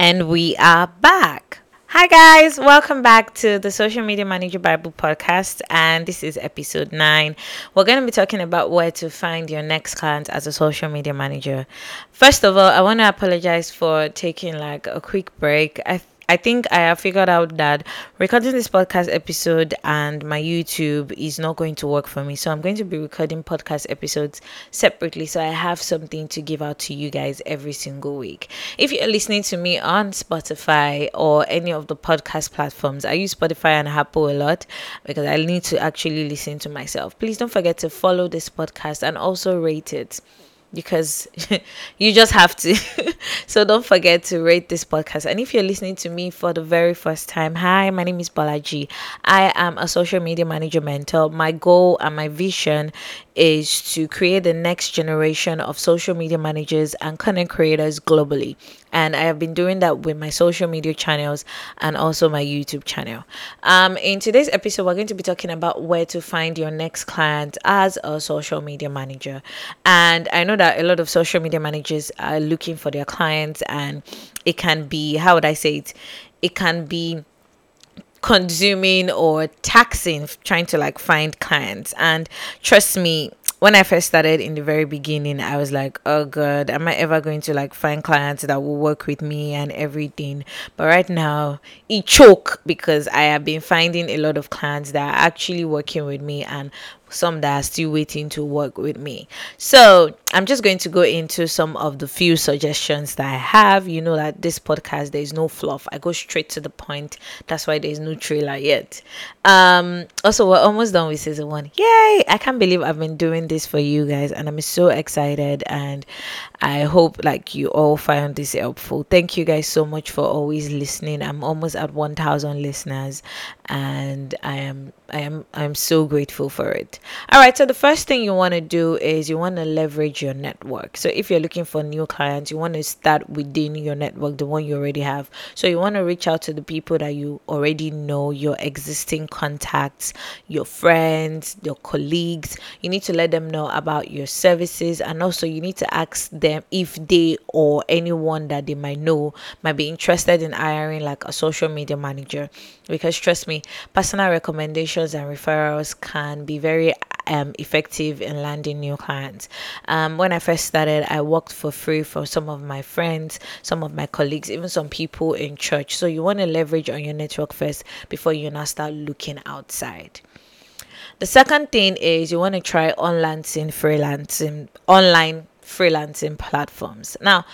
And we are back. Hi, guys. Welcome back to the Social Media Manager Bible podcast. And this is episode nine. We're going to be talking about where to find your next client as a social media manager. First of all, I want to apologize for taking like a quick break. I I think I have figured out that recording this podcast episode and my YouTube is not going to work for me. So I'm going to be recording podcast episodes separately. So I have something to give out to you guys every single week. If you're listening to me on Spotify or any of the podcast platforms, I use Spotify and Apple a lot because I need to actually listen to myself. Please don't forget to follow this podcast and also rate it because you just have to. so don't forget to rate this podcast. And if you're listening to me for the very first time, hi, my name is Bolaji. I am a social media manager mentor. My goal and my vision is to create the next generation of social media managers and content creators globally. And I have been doing that with my social media channels and also my YouTube channel. Um, in today's episode, we're going to be talking about where to find your next client as a social media manager. And I know that a lot of social media managers are looking for their clients, and it can be, how would I say it? It can be consuming or taxing trying to like find clients and trust me when I first started in the very beginning, I was like, oh god, am I ever going to like find clients that will work with me and everything? But right now, it choke because I have been finding a lot of clients that are actually working with me and some that are still waiting to work with me. So I'm just going to go into some of the few suggestions that I have. You know that this podcast there is no fluff. I go straight to the point. That's why there's no trailer yet. Um also we're almost done with season one. Yay! I can't believe I've been doing this for you guys and I'm so excited and I hope like you all find this helpful. Thank you guys so much for always listening. I'm almost at 1000 listeners and I am I am I'm so grateful for it. All right, so the first thing you want to do is you want to leverage your network. So if you're looking for new clients, you want to start within your network, the one you already have. So you want to reach out to the people that you already know, your existing contacts, your friends, your colleagues. You need to let them know about your services and also you need to ask them if they or anyone that they might know might be interested in hiring like a social media manager because trust me, personal recommendations and referrals can be very um, effective in landing new clients. Um, when I first started, I worked for free for some of my friends, some of my colleagues, even some people in church. So you want to leverage on your network first before you now start looking outside. The second thing is you want to try online freelancing, online freelancing platforms. Now,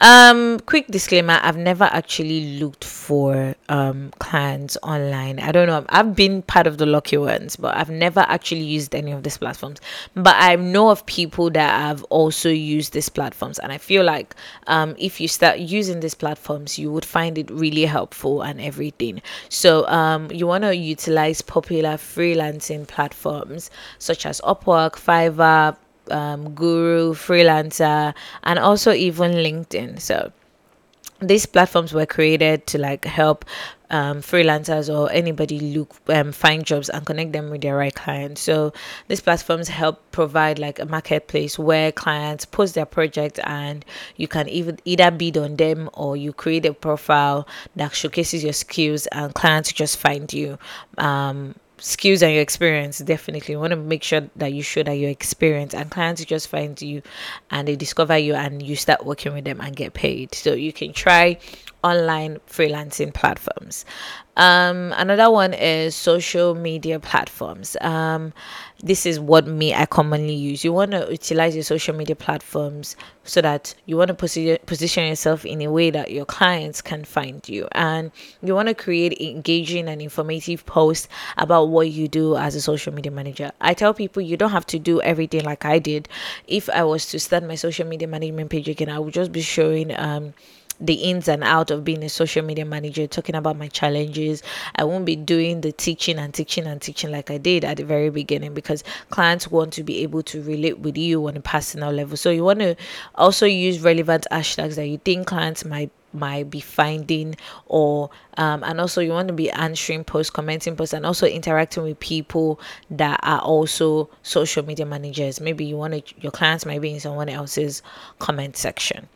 um, quick disclaimer: I've never actually looked for um clients online. I don't know. I've been part of the lucky ones, but I've never actually used any of these platforms. But I know of people that have also used these platforms, and I feel like um if you start using these platforms, you would find it really helpful and everything. So um you want to utilize popular freelancing platforms such as Upwork, Fiverr um, Guru, Freelancer, and also even LinkedIn. So these platforms were created to like help um, freelancers or anybody look um, find jobs and connect them with their right clients. So these platforms help provide like a marketplace where clients post their project and you can even either bid on them or you create a profile that showcases your skills and clients just find you. Um, skills and your experience definitely. You want to make sure that you show that your experience and clients just find you and they discover you and you start working with them and get paid. So you can try online freelancing platforms um, another one is social media platforms. Um, this is what me I commonly use. You want to utilize your social media platforms so that you want to position position yourself in a way that your clients can find you, and you want to create engaging and informative posts about what you do as a social media manager. I tell people you don't have to do everything like I did. If I was to start my social media management page again, I would just be showing um the ins and out of being a social media manager, talking about my challenges. I won't be doing the teaching and teaching and teaching like I did at the very beginning because clients want to be able to relate with you on a personal level. So you want to also use relevant hashtags that you think clients might might be finding or um, and also you want to be answering posts commenting posts and also interacting with people that are also social media managers maybe you want to your clients might be in someone else's comment section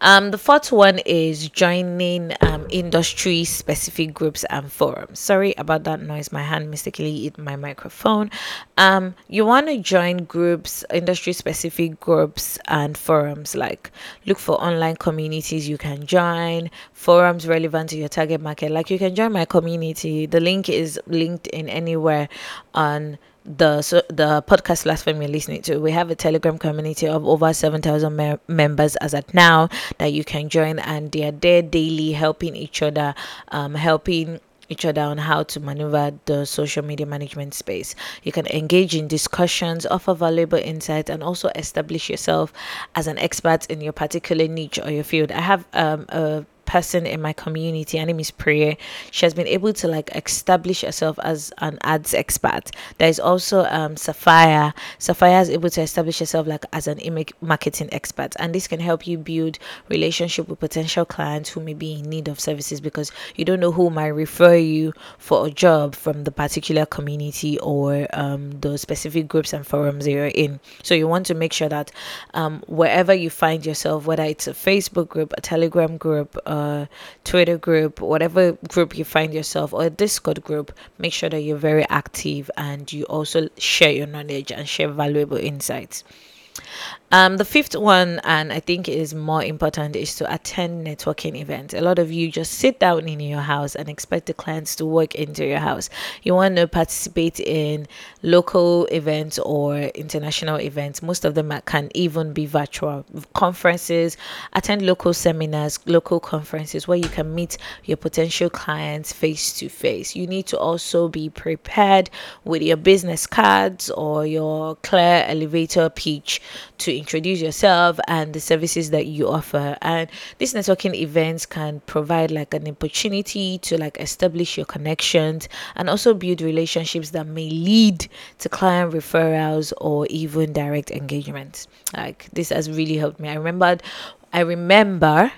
Um, the fourth one is joining um, industry specific groups and forums. Sorry about that noise. My hand mistakenly hit my microphone. Um, you want to join groups, industry specific groups and forums. Like look for online communities you can join, forums relevant to your target market. Like you can join my community. The link is linked in anywhere on the so the podcast platform you're listening to we have a telegram community of over 7000 me- members as at now that you can join and they are there daily helping each other um, helping each other on how to maneuver the social media management space. You can engage in discussions, offer valuable insight, and also establish yourself as an expert in your particular niche or your field. I have um, a person in my community. Her name is Priya. She has been able to like establish herself as an ads expert. There is also um, Sapphire. Sapphire is able to establish herself like as an image marketing expert, and this can help you build relationship with potential clients who may be in need of services because you don't know who might refer you for a job from the particular community or um, the specific groups and forums you're in. So you want to make sure that um, wherever you find yourself, whether it's a Facebook group, a Telegram group, Twitter group, whatever group you find yourself, or a Discord group, make sure that you're very active and you also share your knowledge and share valuable insights. Um, the fifth one, and I think is more important, is to attend networking events. A lot of you just sit down in your house and expect the clients to walk into your house. You want to participate in local events or international events. Most of them can even be virtual conferences. Attend local seminars, local conferences where you can meet your potential clients face to face. You need to also be prepared with your business cards or your clear elevator pitch to introduce yourself and the services that you offer. And these networking events can provide like an opportunity to like establish your connections and also build relationships that may lead to client referrals or even direct engagements like this has really helped me. I remembered i remember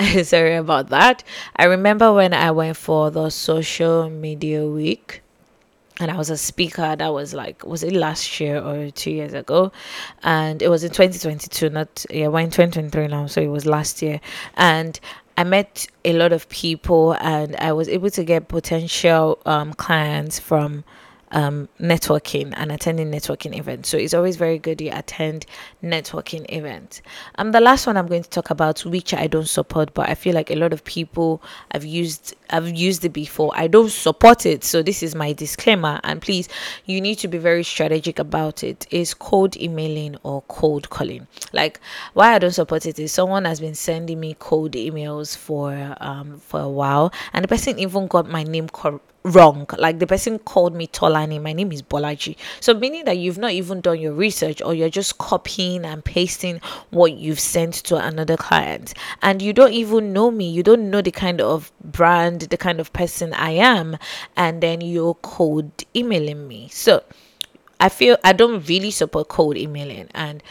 sorry about that. I remember when i went for the social media week and I was a speaker that was like was it last year or two years ago, and it was in 2022, not yeah, we're in 2023 now, so it was last year, and I met a lot of people, and I was able to get potential um, clients from um, networking and attending networking events. So it's always very good you attend networking events. Um, the last one I'm going to talk about, which I don't support, but I feel like a lot of people have used I've used it before. I don't support it, so this is my disclaimer. And please, you need to be very strategic about it. Is cold emailing or cold calling? Like why I don't support it is someone has been sending me cold emails for um for a while, and the person even got my name cor- wrong. Like the person called me Tolani. My name is Bolaji. So meaning that you've not even done your research or you're just copying and pasting what you've sent to another client. And you don't even know me. You don't know the kind of brand, the kind of person I am. And then you're cold emailing me. So I feel I don't really support cold emailing and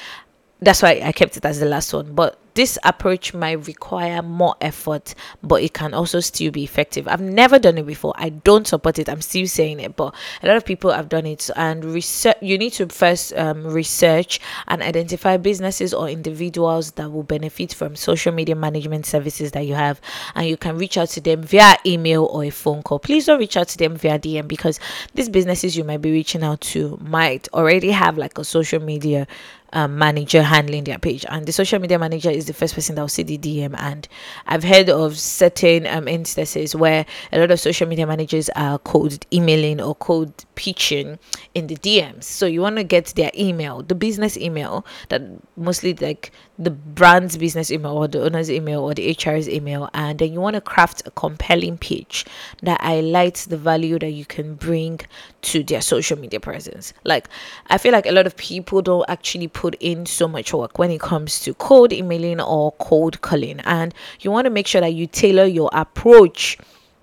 that's why I kept it as the last one. But this approach might require more effort, but it can also still be effective. I've never done it before. I don't support it. I'm still saying it, but a lot of people have done it. And research, you need to first um, research and identify businesses or individuals that will benefit from social media management services that you have, and you can reach out to them via email or a phone call. Please don't reach out to them via DM because these businesses you might be reaching out to might already have like a social media um, manager handling their page. And the social media manager is the first person that will see the dm and i've heard of certain um, instances where a lot of social media managers are cold emailing or cold pitching in the dms so you want to get their email the business email that mostly like the brand's business email or the owner's email or the hr's email. And then you want to craft a compelling pitch that highlights the value that you can bring to their social media presence. Like i feel like a lot of people don't actually put in so much work when it comes to cold emailing or cold calling and you want to make sure that you tailor your approach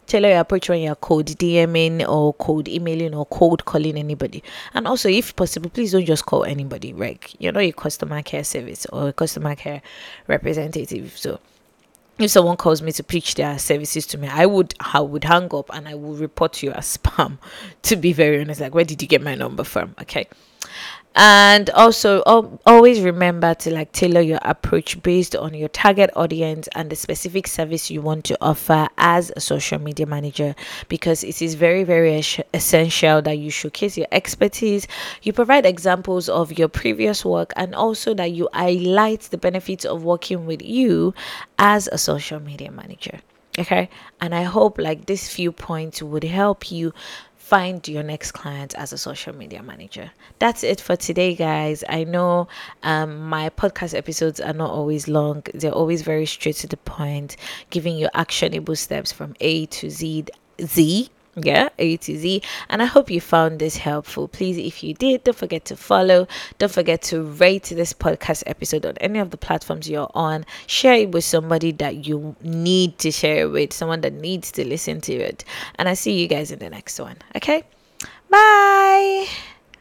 tailor your approach when you're cold DMing or cold emailing or cold calling anybody. And also, if possible, please don't just call anybody, right? You're not a customer care service or a customer care representative. So if someone calls me to pitch their services to me, I would I would hang up and I would report you as spam. To be very honest, like where did you get my number from? Okay. And also al- always remember to like tailor your approach based on your target audience and the specific service you want to offer as a social media manager. Because it is very very es- essential that you showcase your expertise you provide examples of your previous work and also that you highlight the benefits of working with you as a social media manager. Okay? And i hope like these few points would help you find your next client as a social media manager. That's it for today, guys. I know um, my podcast episodes are not always long, they're always very straight to the point, giving you actionable steps from A to Z. Z yeah a to z. And i hope you found this helpful. Please if you did don't forget to follow. Don't forget to rate this podcast episode on any of the platforms you're on. Share it with somebody that you need to share it with someone that needs to listen to it. And i see you guys in the next one. Okay? Bye